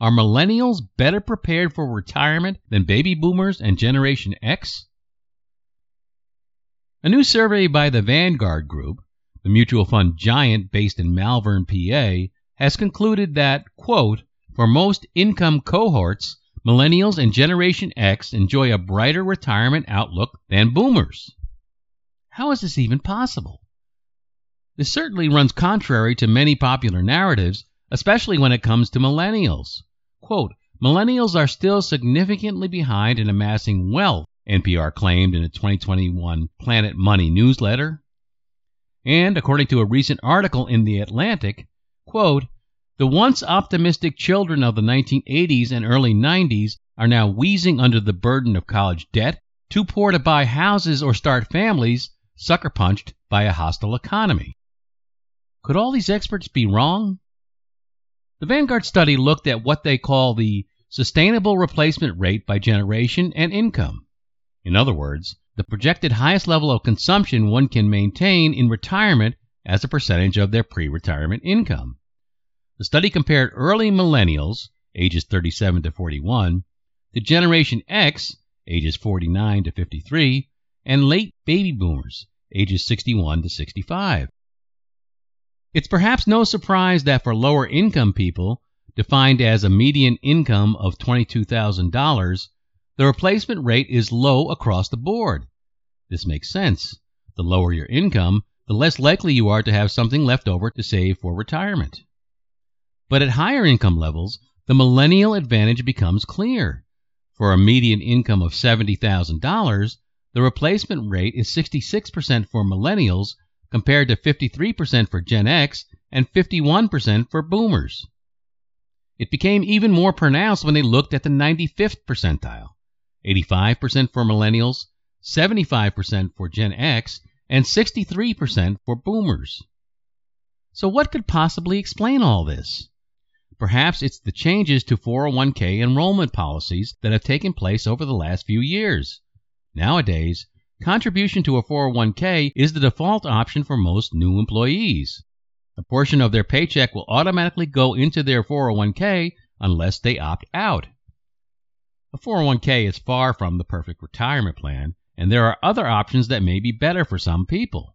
are millennials better prepared for retirement than baby boomers and Generation X? A new survey by the Vanguard Group, the mutual fund giant based in Malvern, PA, has concluded that, quote, for most income cohorts, millennials and Generation X enjoy a brighter retirement outlook than boomers. How is this even possible? This certainly runs contrary to many popular narratives, especially when it comes to millennials. Quote, Millennials are still significantly behind in amassing wealth, NPR claimed in a 2021 Planet Money newsletter. And according to a recent article in The Atlantic, quote, the once optimistic children of the 1980s and early 90s are now wheezing under the burden of college debt, too poor to buy houses or start families, sucker punched by a hostile economy. Could all these experts be wrong? The Vanguard study looked at what they call the sustainable replacement rate by generation and income. In other words, the projected highest level of consumption one can maintain in retirement as a percentage of their pre retirement income. The study compared early millennials, ages 37 to 41, to Generation X, ages 49 to 53, and late baby boomers, ages 61 to 65. It's perhaps no surprise that for lower income people, defined as a median income of $22,000, the replacement rate is low across the board. This makes sense. The lower your income, the less likely you are to have something left over to save for retirement. But at higher income levels, the millennial advantage becomes clear. For a median income of $70,000, the replacement rate is 66% for millennials compared to 53% for Gen X and 51% for boomers. It became even more pronounced when they looked at the 95th percentile 85% for millennials, 75% for Gen X, and 63% for boomers. So, what could possibly explain all this? Perhaps it's the changes to 401k enrollment policies that have taken place over the last few years. Nowadays, Contribution to a 401k is the default option for most new employees. A portion of their paycheck will automatically go into their 401k unless they opt out. A 401k is far from the perfect retirement plan, and there are other options that may be better for some people.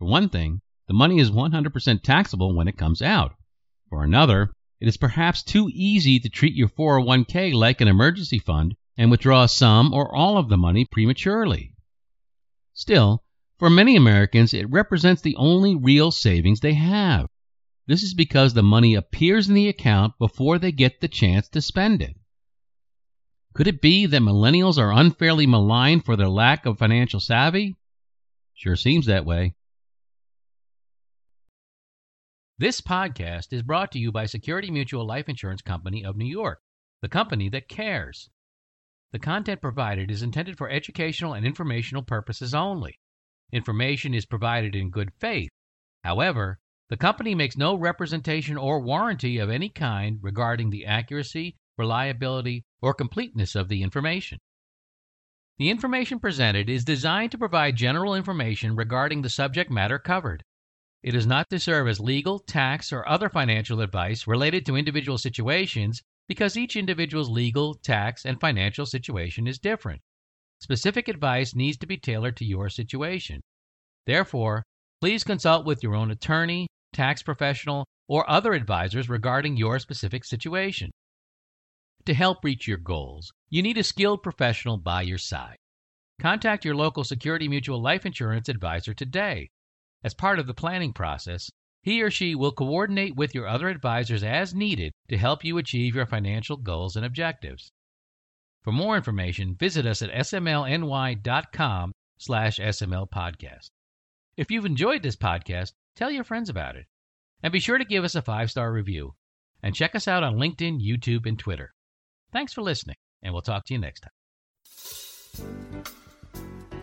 For one thing, the money is 100% taxable when it comes out. For another, it is perhaps too easy to treat your 401k like an emergency fund and withdraw some or all of the money prematurely. Still, for many Americans, it represents the only real savings they have. This is because the money appears in the account before they get the chance to spend it. Could it be that millennials are unfairly maligned for their lack of financial savvy? Sure seems that way. This podcast is brought to you by Security Mutual Life Insurance Company of New York, the company that cares. The content provided is intended for educational and informational purposes only. Information is provided in good faith. However, the company makes no representation or warranty of any kind regarding the accuracy, reliability, or completeness of the information. The information presented is designed to provide general information regarding the subject matter covered. It is not to serve as legal, tax, or other financial advice related to individual situations because each individual's legal, tax, and financial situation is different. Specific advice needs to be tailored to your situation. Therefore, please consult with your own attorney, tax professional, or other advisors regarding your specific situation. To help reach your goals, you need a skilled professional by your side. Contact your local Security Mutual Life Insurance advisor today. As part of the planning process, he or she will coordinate with your other advisors as needed to help you achieve your financial goals and objectives. For more information, visit us at smlny.com slash smlpodcast. If you've enjoyed this podcast, tell your friends about it. And be sure to give us a five-star review. And check us out on LinkedIn, YouTube, and Twitter. Thanks for listening, and we'll talk to you next time.